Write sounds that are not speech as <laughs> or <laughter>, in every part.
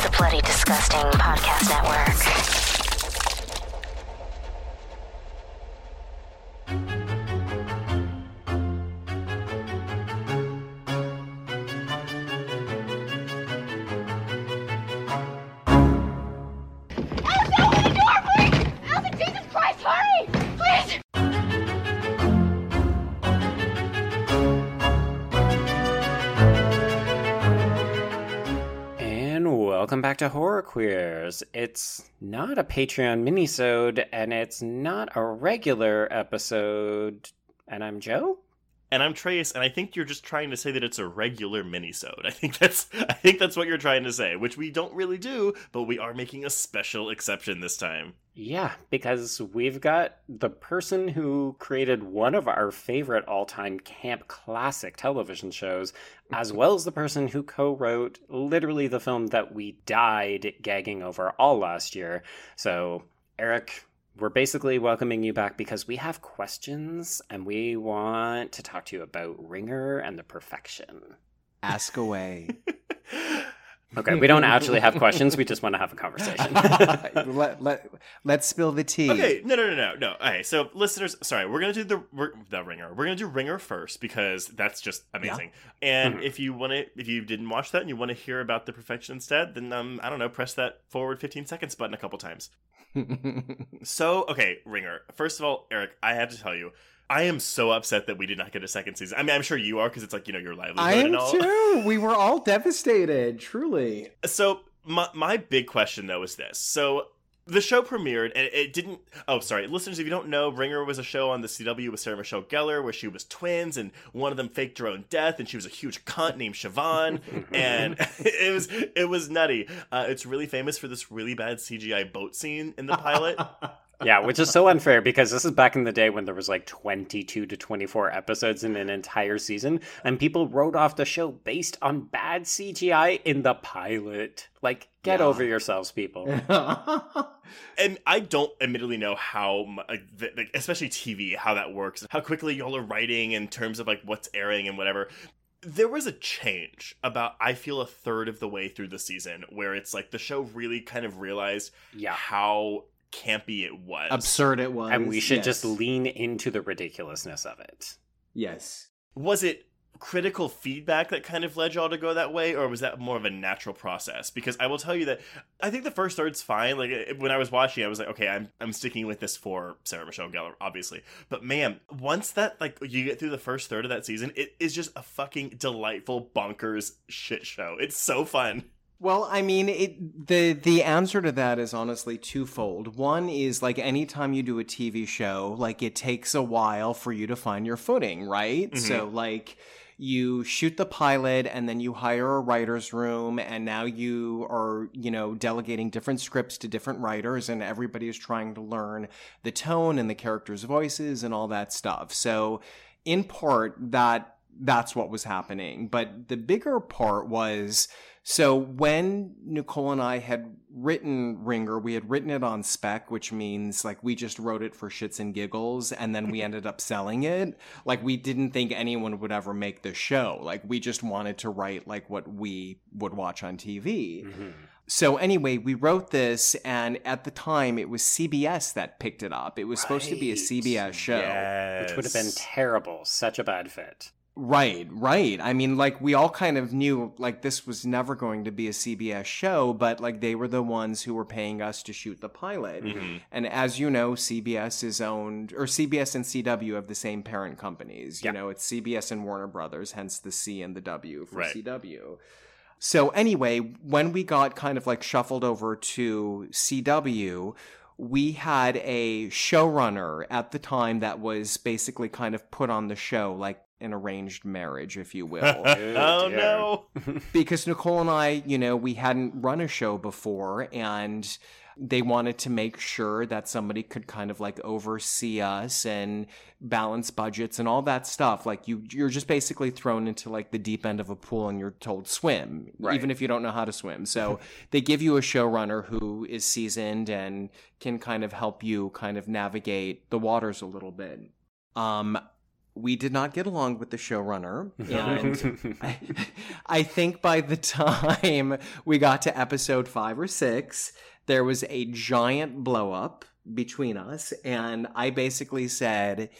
is the Bloody Disgusting Podcast Network. To Horror Queers. It's not a Patreon minisode, and it's not a regular episode. And I'm Joe. And I'm Trace, and I think you're just trying to say that it's a regular minisode. I think that's I think that's what you're trying to say, which we don't really do, but we are making a special exception this time. Yeah, because we've got the person who created one of our favorite all time camp classic television shows, as <laughs> well as the person who co wrote literally the film that we died gagging over all last year. So, Eric, we're basically welcoming you back because we have questions and we want to talk to you about Ringer and the perfection. Ask away. <laughs> Okay, we don't actually have questions. We just want to have a conversation. <laughs> let, let, let's spill the tea. Okay, no, no, no, no, no. Okay, so listeners, sorry, we're going to do the the ringer. We're going to do ringer first because that's just amazing. Yeah. And mm-hmm. if you want to, if you didn't watch that and you want to hear about the perfection instead, then um, I don't know, press that forward 15 seconds button a couple times. <laughs> so, okay, ringer. First of all, Eric, I have to tell you, I am so upset that we did not get a second season. I mean, I'm sure you are because it's like you know your livelihood. I am all. too. We were all devastated, truly. So my my big question though is this: so the show premiered and it didn't oh sorry listeners if you don't know ringer was a show on the cw with sarah michelle gellar where she was twins and one of them faked her own death and she was a huge cunt named siobhan <laughs> and <laughs> it was it was nutty uh, it's really famous for this really bad cgi boat scene in the pilot <laughs> yeah, which is so unfair because this is back in the day when there was like 22 to 24 episodes in an entire season, and people wrote off the show based on bad CGI in the pilot. Like, get yeah. over yourselves, people. <laughs> and I don't admittedly know how, especially TV, how that works, how quickly y'all are writing in terms of like what's airing and whatever there was a change about I feel a third of the way through the season where it's like the show really kind of realized yeah. how campy it was. Absurd it was. And we should yes. just lean into the ridiculousness of it. Yes. Was it critical feedback that kind of led y'all to go that way or was that more of a natural process because i will tell you that i think the first third's fine like when i was watching i was like okay i'm i'm sticking with this for sarah michelle gellar obviously but man once that like you get through the first third of that season it is just a fucking delightful bonkers shit show it's so fun well, I mean, it, the the answer to that is honestly twofold. One is like anytime you do a TV show, like it takes a while for you to find your footing, right? Mm-hmm. So like you shoot the pilot and then you hire a writer's room and now you are, you know, delegating different scripts to different writers and everybody is trying to learn the tone and the characters' voices and all that stuff. So in part that that's what was happening. But the bigger part was so when Nicole and I had written Ringer, we had written it on spec, which means like we just wrote it for shits and giggles and then we ended up selling it. Like we didn't think anyone would ever make the show. Like we just wanted to write like what we would watch on TV. Mm-hmm. So anyway, we wrote this and at the time it was CBS that picked it up. It was right. supposed to be a CBS show. Yes. Which would have been terrible. Such a bad fit. Right, right. I mean, like, we all kind of knew, like, this was never going to be a CBS show, but, like, they were the ones who were paying us to shoot the pilot. Mm-hmm. And as you know, CBS is owned, or CBS and CW have the same parent companies. You know, it's CBS and Warner Brothers, hence the C and the W for right. CW. So, anyway, when we got kind of like shuffled over to CW, we had a showrunner at the time that was basically kind of put on the show, like an arranged marriage, if you will. <laughs> oh, oh no. <laughs> <laughs> because Nicole and I, you know, we hadn't run a show before and they wanted to make sure that somebody could kind of like oversee us and balance budgets and all that stuff. Like you, you're just basically thrown into like the deep end of a pool and you're told swim, right. even if you don't know how to swim. So <laughs> they give you a showrunner who is seasoned and can kind of help you kind of navigate the waters a little bit. Um, we did not get along with the showrunner. And <laughs> I, I think by the time we got to episode five or six, there was a giant blow up between us. And I basically said,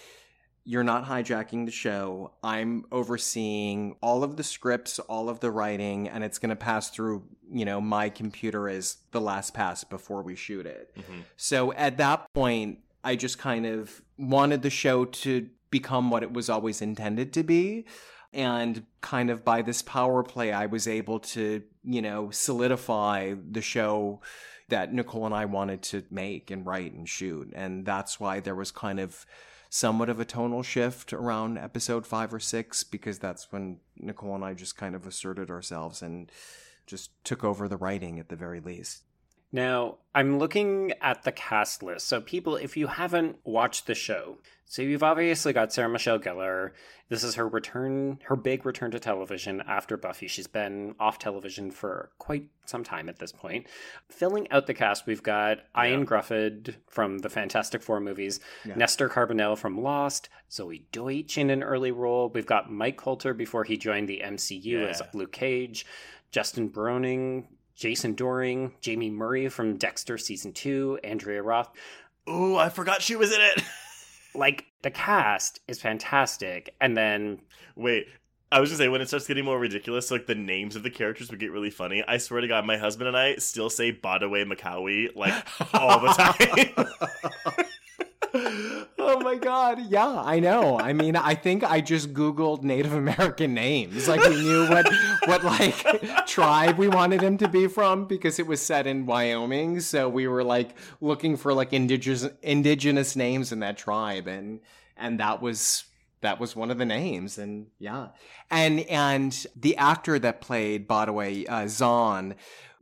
You're not hijacking the show. I'm overseeing all of the scripts, all of the writing, and it's going to pass through, you know, my computer as the last pass before we shoot it. Mhm. So at that point, I just kind of wanted the show to become what it was always intended to be. And kind of by this power play, I was able to, you know, solidify the show that Nicole and I wanted to make and write and shoot. And that's why there was kind of somewhat of a tonal shift around episode five or six, because that's when Nicole and I just kind of asserted ourselves and just took over the writing at the very least. Now, I'm looking at the cast list. So, people, if you haven't watched the show, so you've obviously got Sarah Michelle Gellar. This is her return, her big return to television after Buffy. She's been off television for quite some time at this point. Filling out the cast, we've got Ioan Gruffudd from the Fantastic Four movies, Yeah. Nestor Carbonell from Lost, Zoey Deutch in an early role. We've got Mike Colter before he joined the MCU as Yeah. Luke Cage, Justin Bruening, Jason Dohring, Jaime Murray from Dexter season two, Andrea Roth. Ooh, I forgot she was in it. <laughs> Like the cast is fantastic, and then Wait, I was gonna say when it starts getting more ridiculous, like the names of the characters would get really funny. I swear to God, my husband and I still say Bodaway Macawi like all the <laughs> time. <laughs> oh my god. Yeah i know. I mean i think i just googled native american names. Like we knew what what like tribe we wanted him to be from because it was set in wyoming. So we were like looking for like indigenous indigenous names in that tribe. And and that was that was one of the names. And yeah. And and the actor that played by Bodaway uh, Zahn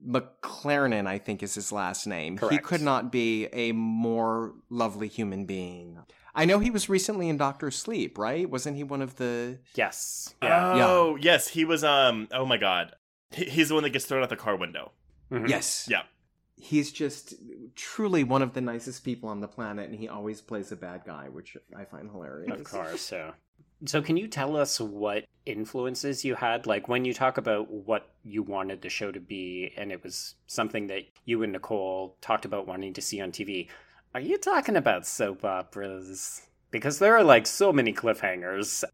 McClarnon, I think is his last name. He could not be a more lovely human being. I know he was recently in Doctor Sleep, right? Wasn't he one of the? yes, yeah, Oh yes, he was. Um. Oh my God, he's the one that gets thrown out the car window. Mhm. Yes. Yeah. He's just truly one of the nicest people on the planet, and he always plays a bad guy, which I find hilarious. of course. So, so can you tell us what influences you had? Like when you talk about what you wanted the show to be, and it was something that you and Nicole talked about wanting to see on TV. Are you talking about soap operas? Because there are like so many cliffhangers.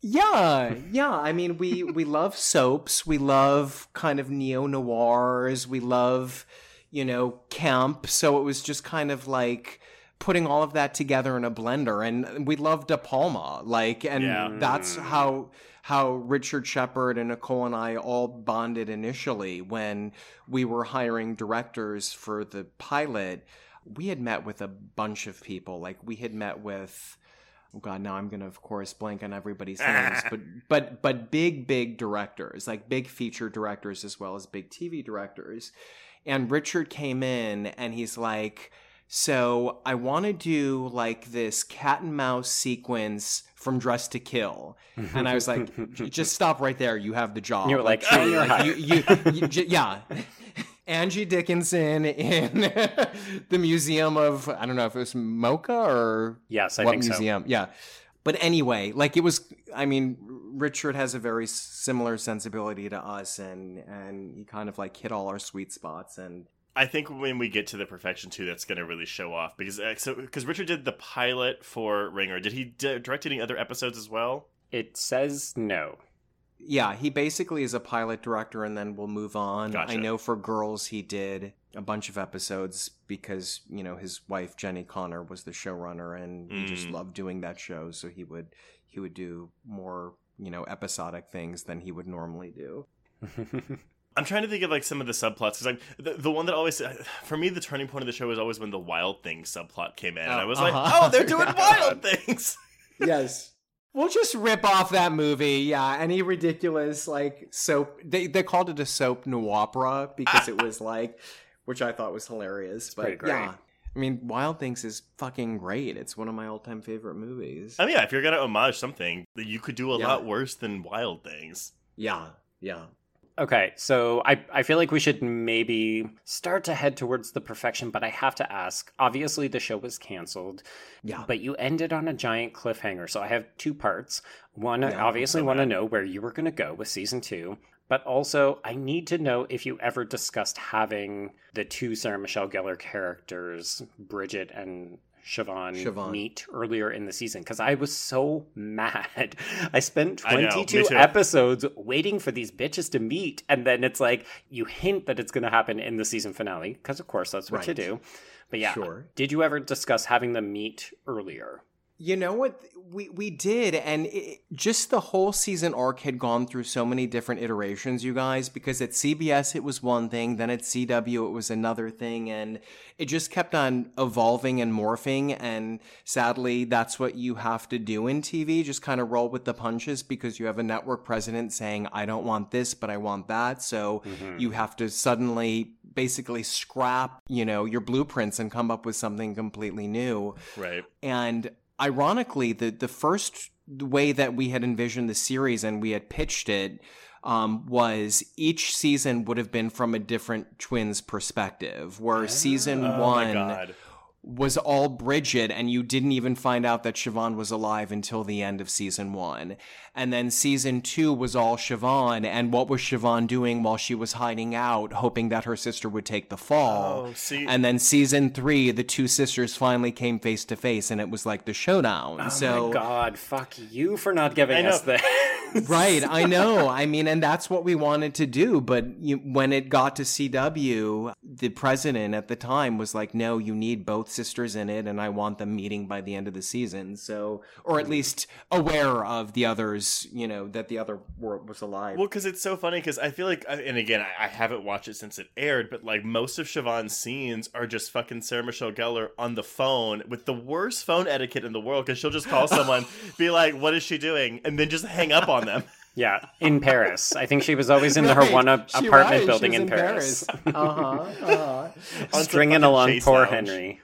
Yeah, yeah. I mean, we we <laughs> love soaps. We love kind of neo noirs. We love, you know, camp. So it was just kind of like putting all of that together in a blender. And we love De Palma, like, and Yeah. that's mm. how how Richard Shepard and Nicole and I all bonded initially when we were hiring directors for the pilot. We had met with a bunch of people. Like we had met with oh god now i'm gonna of course blank on everybody's names <laughs> but but but big big directors like big feature directors as well as big tv directors and richard came in and he's like so i want to do like this cat and mouse sequence from Dressed to Kill mm-hmm. and i was like just <laughs> stop right there you have the job You were like, <laughs> "Oh, you're like, you, you, you j- yeah <laughs> Angie Dickinson in the Museum of I don't know if it was Mocha or Yes, I what think so. museum? Yeah. But anyway, like it was I mean, Richard has a very similar sensibility to us and and he kind of like hit all our sweet spots and I think when we get to the perfection too, that's going to really show off because uh, so because Richard did the pilot for Ringer. Did he d- direct any other episodes as well? It says no. yeah, he basically is a pilot director and then we'll move on. Gotcha. I know for girls he did a bunch of episodes because, you know, his wife Jenni Konner was the showrunner and he just Mm. loved doing that show, so he would he would do more, you know, episodic things than he would normally do. <laughs> I'm trying to think of like some of the subplots because like the, the one that always <sighs> for me the turning point of the show was always when the Wild Things subplot came in, and Oh, I was uh-huh. like, oh, they're doing <laughs> Wild Things. <laughs> yes. We'll just rip off that movie. Yeah, any ridiculous like soap. They they called it a soap noir because it was like, which I thought was hilarious. but great. yeah, I mean, Wild Things is fucking great. It's one of my all time favorite movies. I mean, yeah, if you're gonna homage something, you could do a Yeah. lot worse than Wild Things. Yeah, yeah. Okay, so I, I feel like we should maybe start to head towards the perfection, but I have to ask. Obviously, the show was canceled, Yeah. but you ended on a giant cliffhanger. So I have two parts. One, I Yeah, obviously so want to know where you were going to go with season two, but also I need to know if you ever discussed having the two Sarah Michelle Gellar characters, Bridget and Siobhan, Siobhan. meet earlier in the season because I was so <laughs> mad. I spent I know, 22 too. episodes waiting for these bitches to meet, and then it's like you hint that it's going to happen in the season finale because, of course, that's what you do. But yeah, Sure. did you ever discuss having them meet earlier? You know what? We we did, and it, just the whole season arc had gone through so many different iterations, you guys. Because at CBS it was one thing, then at CW it was another thing, and it just kept on evolving and morphing. And sadly, that's what you have to do in TV. Just kind of roll with the punches because you have a network president saying, "I don't want this, but I want that." So mm-hmm. you have to suddenly basically scrap, you know, your blueprints and come up with something completely new. Right. And ironically, the the first way that we had envisioned the series and we had pitched it um, was each season would have been from a different twins perspective. Where season Oh one was all Bridget, and you didn't even find out that Siobhan was alive until the end of season one. And then season two was all Siobhan, and what was Siobhan doing while she was hiding out, hoping that her sister would take the fall? Oh, see- And then season three, the two sisters finally came face to face, and it was like the showdown. Oh so my god, fuck you for not giving us know. this. <laughs> right i know i mean and that's what we wanted to do but you, when it got to cw the president at the time was like no you need both sisters in it and i want them meeting by the end of the season so or at hmm. least aware of the others you know that the other were, was alive Well, because it's so funny. Because I feel like, and again, I, I haven't watched it since it aired, but like most of Siobhan's scenes are just fucking Sarah Michelle Gellar on the phone with the worst phone etiquette in the world. Because she'll just call someone, <laughs> be like, "What is she doing?" and then just hang up on them. <laughs> yeah, in Paris. I think she was always in her one ap- She- apartment right, building was in, Paris, uh-huh, uh-huh. <laughs> Stringing along poor Lounge. Henry.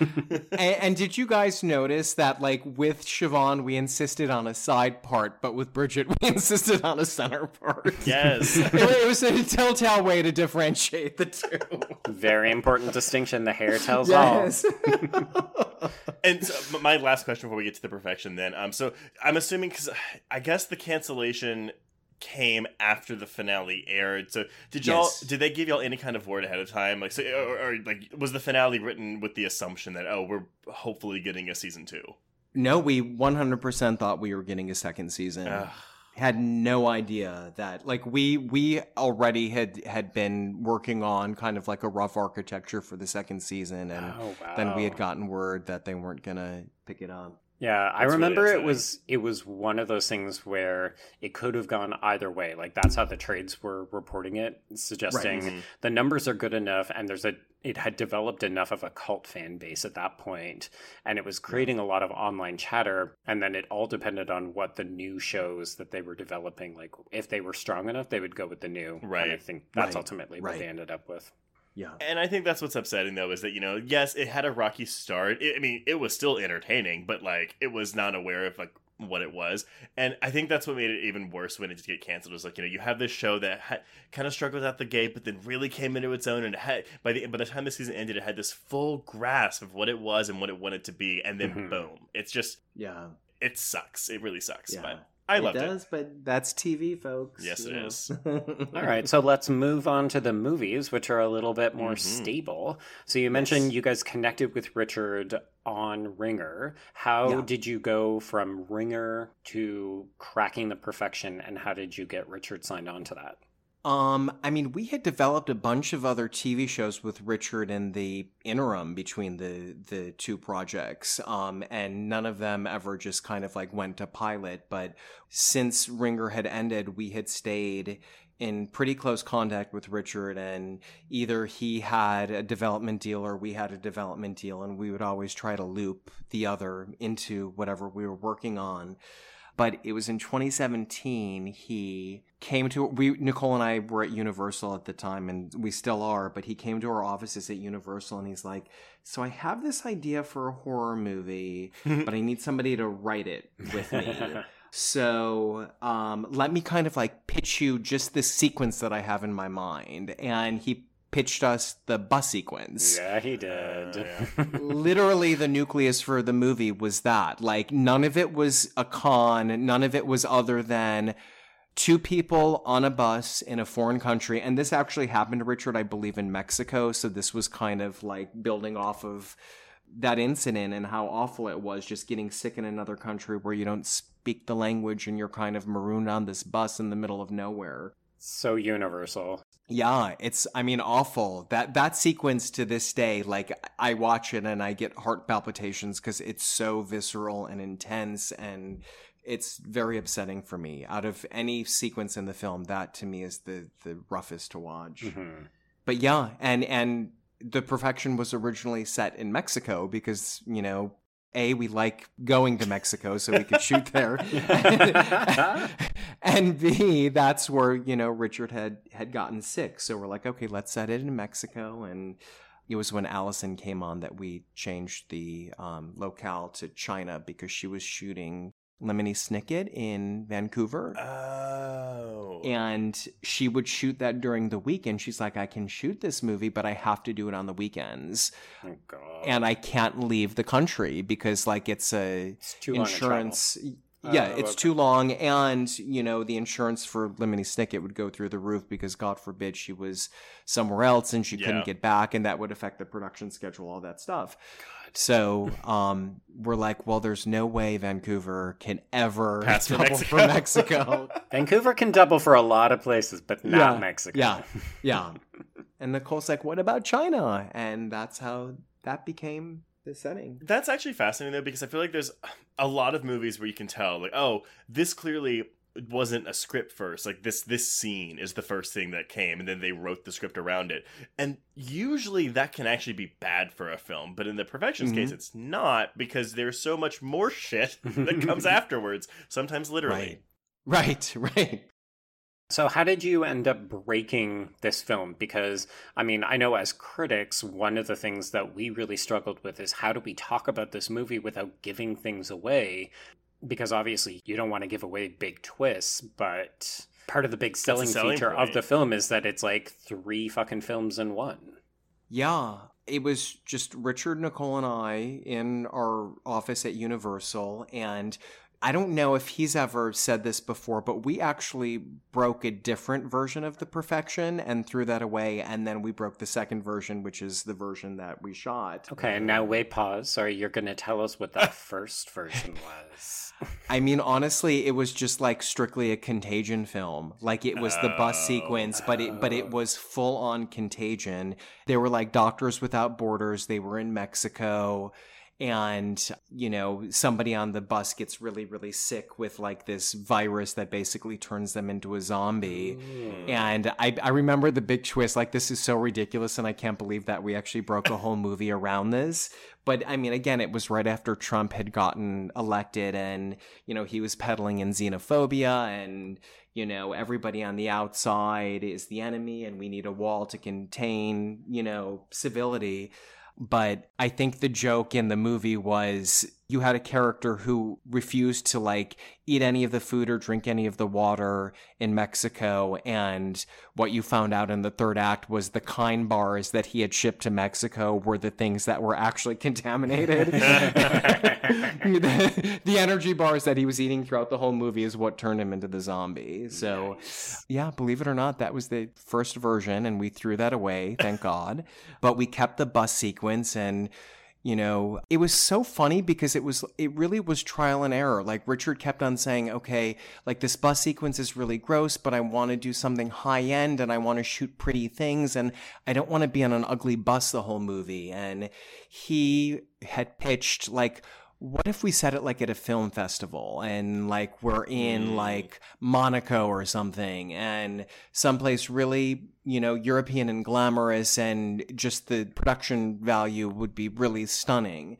And, and did you guys notice that, like, with Siobhan, we insisted on a side part, but with Bridget, <laughs> we insisted on a center part? Yes. <laughs> it, it was a telltale way to differentiate the two. Very important distinction. The hair tells Yes. <laughs> And so, my last question before we get to the perfection, then, um, so I'm assuming because I guess the cancellation came after the finale aired. So did y'all Yes. did they give y'all any kind of word ahead of time? Like, so, or, or like was the finale written with the assumption that oh, we're hopefully getting a season two? no, we 100% thought we were getting a second season. Ugh. Had no idea that like we we already had had been working on kind of like a rough architecture for the second season and Oh wow. then we had gotten word that they weren't going to pick it up. Yeah, I That's really remember it was it was one of those things where it could have gone either way. Like that's how the trades were reporting it, suggesting Mhm. the numbers are good enough and there's a it had developed enough of a cult fan base at that point and it was creating a lot of online chatter and then it all depended on what the new shows that they were developing like if they were strong enough they would go with the new. Right. And I think that's Right. ultimately what Right. they ended up with. Yeah. And I think that's what's upsetting though is that you know yes it had a rocky start. It, I mean it was still entertaining, but like it was not aware of like what it was. And I think that's what made it even worse when it did get canceled. Was like you know you have this show that ha- kind of struggled out the gate, but then really came into its own and it had by the by the time the season ended, it had this full grasp of what it was and what it wanted to be, and then Mhm. boom, it's just Yeah. it sucks. It really sucks. Yeah. But I loved it. it does, but that's TV, folks. Yes, it you know. is. <laughs> All right, so let's move on to the movies, which are a little bit more Mhm. stable. So you mentioned Yes. you guys connected with Richard on Ringer. How Yeah. did you go from Ringer to cracking the perfection, and how did you get Richard signed on to that? Um, I mean, we had developed a bunch of other TV shows with Richard in the interim between the the two projects. Um, and none of them ever just kind of like went to pilot. But since Ringer had ended, we had stayed in pretty close contact with Richard, and either he had a development deal or we had a development deal, and we would always try to loop the other into whatever we were working on but it was in 2017 he came to we nicole and i were at universal at the time and we still are but he came to our offices at universal and he's like so i have this idea for a horror movie <laughs> but i need somebody to write it with me So um, let me kind of like pitch you just this sequence that I have in my mind. And he pitched us the bus sequence. Yeah, he did. Uh, <laughs> Literally, the nucleus for the movie was that. Like, none of it was a con, none of it was other than two people on a bus in a foreign country. And this actually happened, to Richard, I believe, in Mexico. So this was kind of like building off of that incident and how awful it was just getting sick in another country where you don't speak the language and you're kind of marooned on this bus in the middle of nowhere. so universal. Yeah, it's I mean awful. That that sequence to this day like I watch it and I get heart palpitations cuz it's so visceral and intense and it's very upsetting for me. Out of any sequence in the film, that to me is the the roughest to watch. Mhm. But yeah, and and the perfection was originally set in Mexico because, you know, a, we like going to Mexico so we could shoot there. <laughs> and B, that's where, you know, Richard had had gotten sick. So we're like, okay, let's set it in Mexico and it was when Allison came on that we changed the um, locale to China because she was shooting Lemony Snicket in Vancouver Oh. and she would shoot that during the week and she's like i can shoot this movie but i have to do it on the weekends Oh god. and i can't leave the country because like it's a it's insurance yeah Oh, it's okay. too long and you know the insurance for lemony snicket would go through the roof because god forbid she was somewhere else and she Yeah. couldn't get back and that would affect the production schedule all that stuff so um, we're like well there's no way vancouver can ever <laughs> Pass double for mexico <laughs> Vancouver can double for a lot of places, but not Yeah, Mexico. Yeah, yeah. <laughs> And Nicole's like, "What about China?" And that's how that became the setting. That's actually fascinating though because I feel like there's a lot of movies where you can tell like oh this clearly wasn't a script first like this this scene is the first thing that came and then they wrote the script around it and usually that can actually be bad for a film but in the perfections Mhm. case it's not because there's so much more shit that comes <laughs> afterwards sometimes literally Right. Right, <laughs> right. So, how did you end up breaking this film? Because, I mean, I know as critics, one of the things that we really struggled with is how do we talk about this movie without giving things away? Because obviously, you don't want to give away big twists, but part of the big selling, selling feature of the film is that it's like three fucking films in one. Yeah, it was just Richard, Nicole, and I in our office at Universal, and I don't know if he's ever said this before, but we actually broke a different version of the perfection and threw that away, and then we broke the second version, which is the version that we shot. Okay, and now wait, pause. Sorry, you're going to tell us what that <laughs> first version was. I mean, honestly, it was just like strictly a contagion film. Like it was the bus Oh. sequence, but it but it oh. was full on contagion. They were like Doctors Without Borders. They were in Mexico. And, you know, somebody on the bus gets really, really sick with like this virus that basically turns them into a zombie. Mm. And I, I remember the big twist. Like, this is so ridiculous, and I can't believe that we actually broke a whole movie around this. But I mean, again, it was right after Trump had gotten elected, and you know he was peddling in xenophobia, and you know everybody on the outside is the enemy, and we need a wall to contain, you know, civility. But I think the joke in the movie was you had a character who refused to like eat any of the food or drink any of the water in Mexico. And what you found out in the third act was the kind bars that he had shipped to Mexico were the things that were actually <laughs> contaminated. the, <laughs> the energy bars that he was eating throughout the whole movie is what turned him into the zombie. So, yeah, believe it or not, that was the first version, and we threw that away, thank God. But we kept the bus sequence and you know it was so funny because it was it really was trial and error. Like richard kept on saying okay like this bus sequence is really gross but i want to do something high end and i want to shoot pretty things and i don't want to be on an ugly bus the whole movie. And he had pitched like what if we set it like at a film festival and like we're in mm. like Monaco or something and someplace really, you know, European and glamorous and just the production value would be really stunning.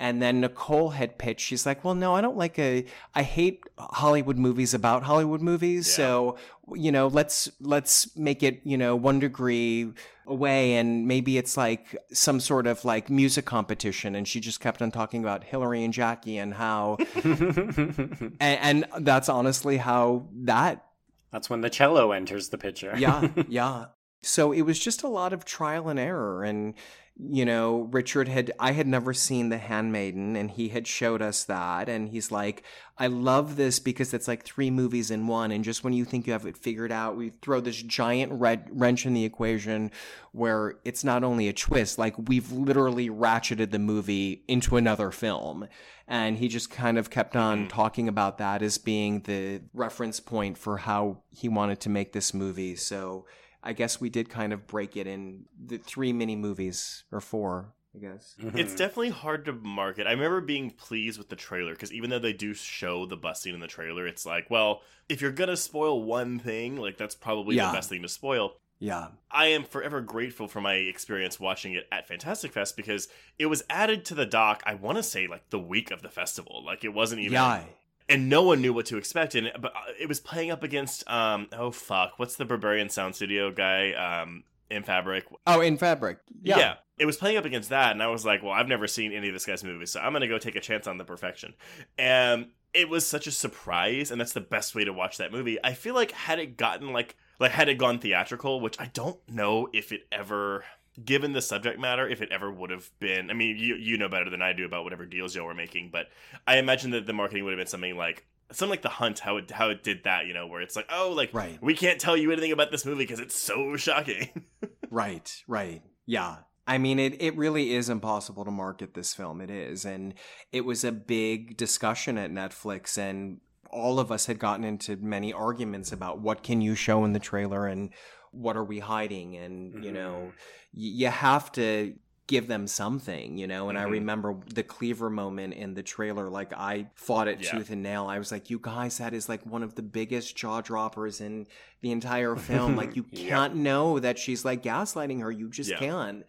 And then Nicole had pitched, she's like, well, no, I don't like a, I hate Hollywood movies about Hollywood movies. Yeah. So, you know, let's, let's make it, you know, one degree away. And maybe it's like some sort of like music competition. And she just kept on talking about Hillary and Jackie and how, <laughs> and, and that's honestly how that That's when the cello enters the picture. yeah, <laughs> yeah. So it was just a lot of trial and error. And, you know, Richard had, I had never seen The Handmaiden, and he had showed us that. And he's like, I love this because it's like three movies in one. And just when you think you have it figured out, we throw this giant red wrench in the equation where it's not only a twist, like we've literally ratcheted the movie into another film. And he just kind of kept on mm-hmm. talking about that as being the reference point for how he wanted to make this movie. So I guess we did kind of break it in the three mini movies or four, I guess. It's mm-hmm. definitely hard to market. I remember being pleased with the trailer because even though they do show the bus scene in the trailer, it's like, well, if you're gonna spoil one thing, like that's probably Yeah. the best thing to spoil. Yeah. I am forever grateful for my experience watching it at Fantastic Fest because it was added to the doc. I want to say like the week of the festival, like it wasn't even, Yeah. And no one knew what to expect. And but uh, it was playing up against, um, oh fuck, what's the Berberian Sound Studio guy, um, in Fabric? Oh, in Fabric. Yeah. It was playing up against that, and I was like, well, I've never seen any of this guy's movies, so I'm going to go take a chance on the perfection. And it was such a surprise, and that's the best way to watch that movie. I feel like had it gotten like, like had it gone theatrical, which I don't know if it ever, given the subject matter, if it ever would have been. I mean, you you know better than I do about whatever deals y'all were making, but I imagine that the marketing would have been something like. Something like the hunt, how it how it did that, you know, where it's like, oh, like Right. we can't tell you anything about this movie because it's so shocking. <laughs> Right, right. Yeah. I mean, it, it really is impossible to market this film. It is. And it was a big discussion at Netflix, and all of us had gotten into many arguments about what can you show in the trailer and what are we hiding. And, you know, y- you have to give them something, you know. And I Mhm. remember the Cleaver moment in the trailer. Like I fought it Yeah. tooth and nail. I was like, "You guys, that is like one of the biggest jaw droppers in the entire <laughs> film. like you can't know that she's like gaslighting her. You just Yeah. can't."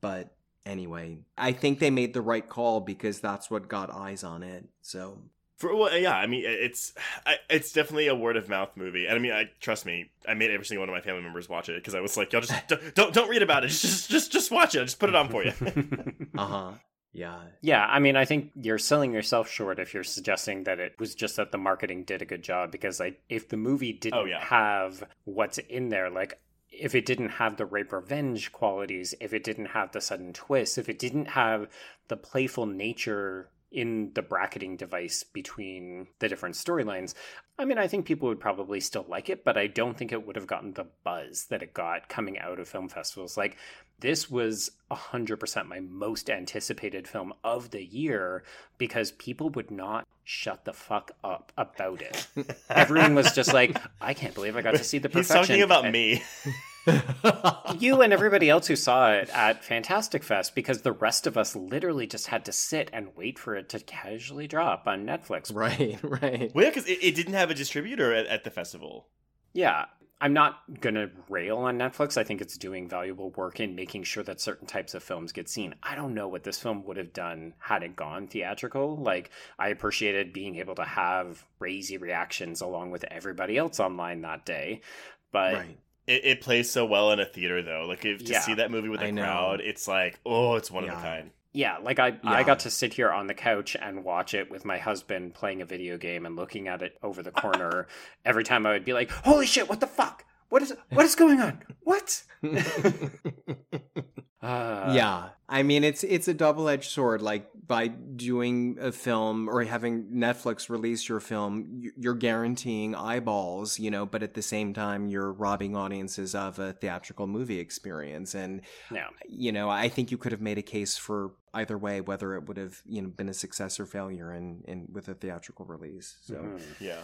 But anyway, I think they made the right call because that's what got eyes on it. So For well, yeah, I mean, it's <sighs> I, it's definitely a word of mouth movie, and I mean, I trust me, I made every single one of my family members watch it because I was like, y'all just <laughs> don't, don't don't read about it, just just just watch it, I just put it on for you. <laughs> uh huh. Yeah. Yeah, I mean, I think you're selling yourself short if you're suggesting that it was just that the marketing did a good job because, like, if the movie didn't Oh, yeah. have what's in there, like, if it didn't have the rape revenge qualities, if it didn't have the sudden twist, if it didn't have the playful nature in the bracketing device between the different storylines, I mean, I think people would probably still like it, but I don't think it would have gotten the buzz that it got coming out of film festivals. Like, this was 100% my most anticipated film of the year because people would not shut the fuck up about it. <laughs> Everyone was just like, I can't believe I got to see the perfection. He's talking about And me. <laughs> You and everybody else who saw it at Fantastic Fest because the rest of us literally just had to sit and wait for it to casually drop on Netflix. right. <laughs> Right. Well, yeah, because it, it didn't have a distributor at, at the festival. Yeah. I'm not going to rail on Netflix. I think it's doing valuable work in making sure that certain types of films get seen. I don't know what this film would have done had it gone theatrical. Like, I appreciated being able to have crazy reactions along with everybody else online that day. But Right. It, it plays so well in a theater, though. Like if, to Yeah. see that movie with a crowd, it's like, oh, it's one of a kind. yeah, like I, I got to sit here on the couch and watch it with my husband playing a video game and looking at it over the corner. <laughs> Every time I would be like, "Holy shit! What the fuck? What is what is going on? What?" <laughs> <laughs> Uh, yeah i mean it's it's a double-edged sword like by doing a film or having netflix release your film you- you're guaranteeing eyeballs you know but at the same time you're robbing audiences of a theatrical movie experience and no. you know i think you could have made a case for either way whether it would have you know been a success or failure in, in with a theatrical release so Mhm. Yeah.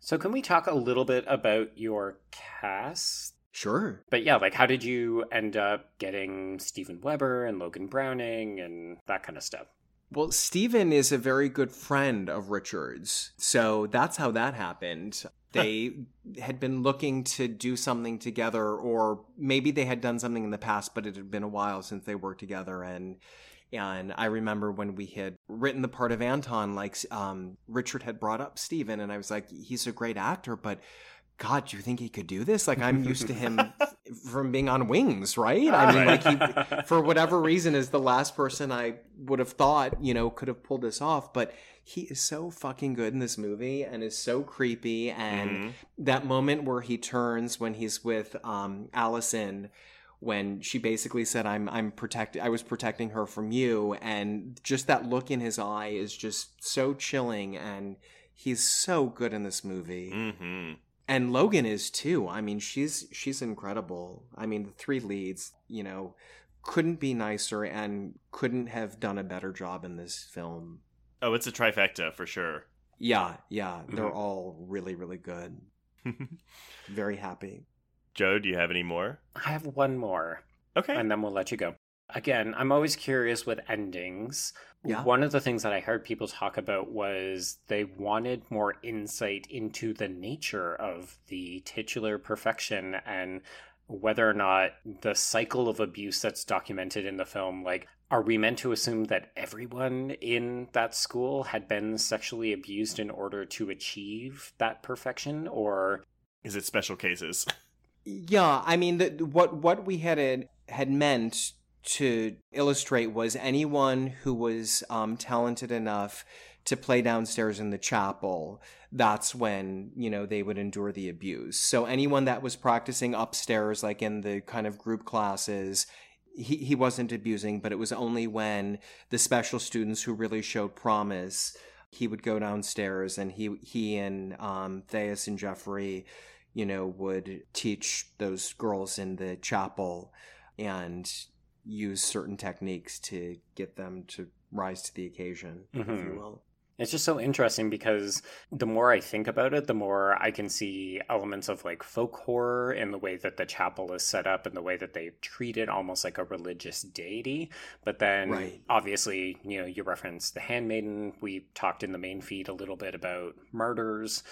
So can we talk a little bit about your cast? sure But yeah, like how did you end up getting Steven Weber and Logan Browning and that kind of stuff? Well, Steven is a very good friend of Richard's. So that's how that happened. They had been looking to do something together, or maybe they had done something in the past, but it had been a while since they worked together. And And I remember when we had written the part of Anton, like um, Richard had brought up Steven, and I was like, he's a great actor, but God, do you think he could do this? Like, I'm used to him <laughs> from being on Wings, right? I mean, like, he, <laughs> for whatever reason, is the last person I would have thought, you know, could have pulled this off. But he is so fucking good in this movie and is so creepy. And Mhm. that moment where he turns when he's with um, Allison, when she basically said, "I'm I'm protect I was protecting her from you," and just that look in his eye is just so chilling, and he's so good in this movie hmm and Logan is too. I mean, she's she's incredible. I mean, the three leads, you know, couldn't be nicer and couldn't have done a better job in this film. Oh, it's a trifecta for sure. Yeah, yeah, they're Mhm. all really really good. <laughs> Very happy. Joe, do you have any more? I have one more. Okay. and then we'll let you go. Again, I'm always curious with endings. Yeah. One of the things that I heard people talk about was they wanted more insight into the nature of the titular perfection and whether or not the cycle of abuse that's documented in the film like are we meant to assume that everyone in that school had been sexually abused in order to achieve that perfection or Is it special cases? Yeah, I mean, the, what what we had had meant to illustrate was anyone who was um, talented enough to play downstairs in the chapel. That's when you know they would endure the abuse. So anyone that was practicing upstairs, like in the kind of group classes. He, he wasn't abusing, but it was only when the special students who really showed promise, he would go downstairs and he he and um, Theus and Jeffrey you know, would teach those girls in the chapel and use certain techniques to get them to rise to the occasion, if you Mhm. will. It's just so interesting because the more I think about it, the more I can see elements of like folk horror in the way that the chapel is set up and the way that they treat it almost like a religious deity. But then Right. obviously, you know, you referenced The Handmaiden. We talked in the main feed a little bit about murders.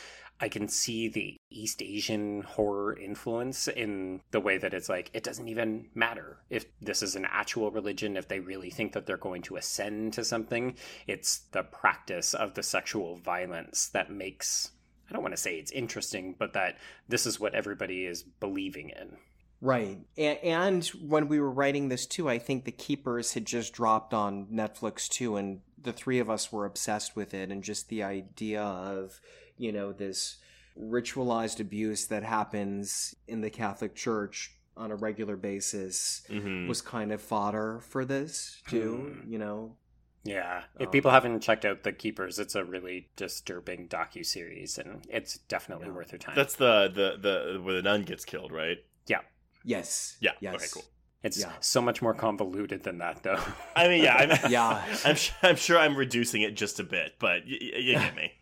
I can see the East Asian horror influence in the way that it's like, it doesn't even matter if this is an actual religion, if they really think that they're going to ascend to something. It's the practice of the sexual violence that makes, I don't want to say it's interesting, but that this is what everybody is believing in. Right. And, when we were writing this too, I think The Keepers had just dropped on Netflix too, and the three of us were obsessed with it, and just the idea of, you know, this ritualized abuse that happens in the Catholic Church on a regular basis hmm was kind of fodder for this too, Hmm. you know. Yeah. If Um, people haven't checked out The Keepers, it's a really disturbing docu series, and it's definitely Yeah. worth your time. That's the, the the where the nun gets killed, right? Yeah. Yes. Yeah. Yes. Okay. Cool. It's yeah. so much more convoluted than that, though. I mean, yeah, I'm, <laughs> Yeah. <laughs> I'm su- I'm sure I'm reducing it just a bit, but y- y- you get me.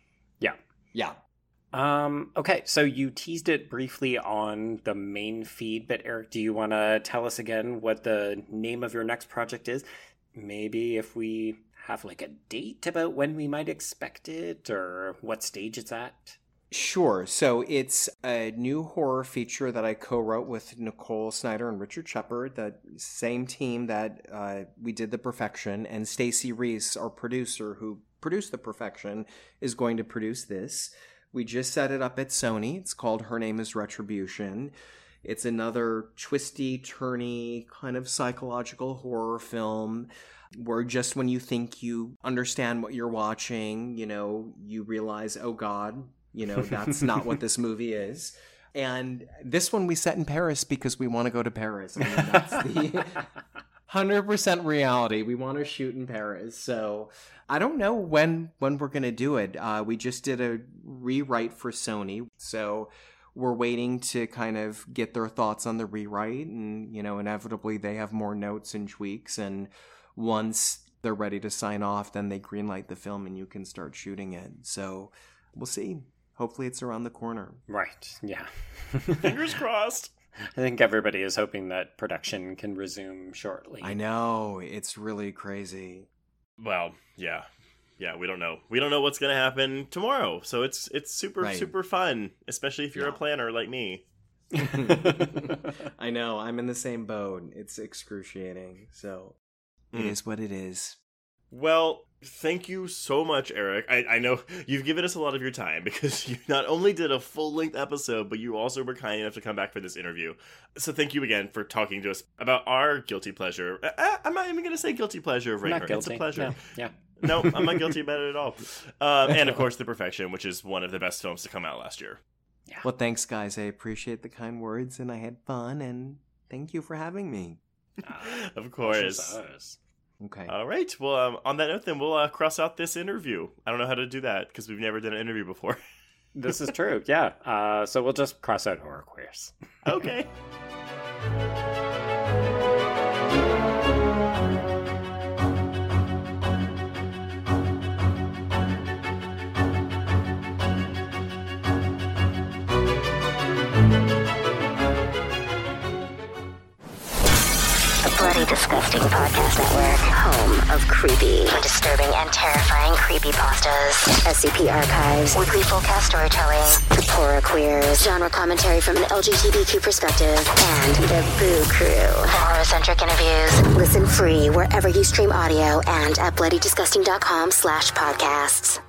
Yeah. Um, okay, so you teased it briefly on the main feed, but Eric, do you want to tell us again what the name of your next project is? Maybe if we have like a date about when we might expect it or what stage it's at? Sure. So it's a new horror feature that I co-wrote with Nicole Snyder and Richard Shepard, the same team that uh, we did The Perfection, and Stacey Reiss, our producer who produced The Perfection, is going to produce this. We just set it up at Sony. It's called Her Name is Retribution. It's another twisty, turny, kind of psychological horror film where just when you think you understand what you're watching, you know, you realize, oh God, you know, that's <laughs> not what this movie is. And this one we set in Paris because we want to go to Paris. I mean, that's the <laughs> 100% reality. We want to shoot in Paris. So I don't know when when we're going to do it. Uh, we just did a rewrite for Sony. So we're waiting to kind of get their thoughts on the rewrite and you know inevitably they have more notes and tweaks and once they're ready to sign off then they greenlight the film and you can start shooting it so we'll see hopefully it's around the corner Right, yeah. <laughs> Fingers crossed. I think everybody is hoping that production can resume shortly. i know it's really crazy Well, yeah, yeah. We don't know. We don't know what's gonna happen tomorrow. So it's it's super Right. super fun, especially if you're a planner like me. <laughs> i know i'm in the same boat it's excruciating so It mm. is what it is. Well, thank you so much, Eric. I, I know you've given us a lot of your time because <laughs> you not only did a full length episode, but you also were kind enough to come back for this interview. So thank you again for talking to us about our guilty pleasure. Uh, I'm not even going to say guilty pleasure of I'm Ringer. not guilty. It's a pleasure. No, yeah. <laughs> no, I'm not guilty about it at all. Um, and of <laughs> course, The Perfection, which is one of the best films to come out last year. Well, thanks, guys. I appreciate the kind words, and I had fun, and thank you for having me. Of course. Okay. All right. Well, um, on that note, then we'll uh, cross out this interview. I don't know how to do that because we've never done an interview before. <laughs> This is true. Yeah. Uh, so we'll just cross out horror queers. okay. <laughs> Disgusting Podcast Network, home of creepy, disturbing, and terrifying creepy pastas, SCP archives, weekly full cast storytelling, horror queers, genre commentary from an LGBTQ perspective, and the Boo Crew. Horror-centric interviews, listen free wherever you stream audio and at bloodydisgusting.com slash podcasts.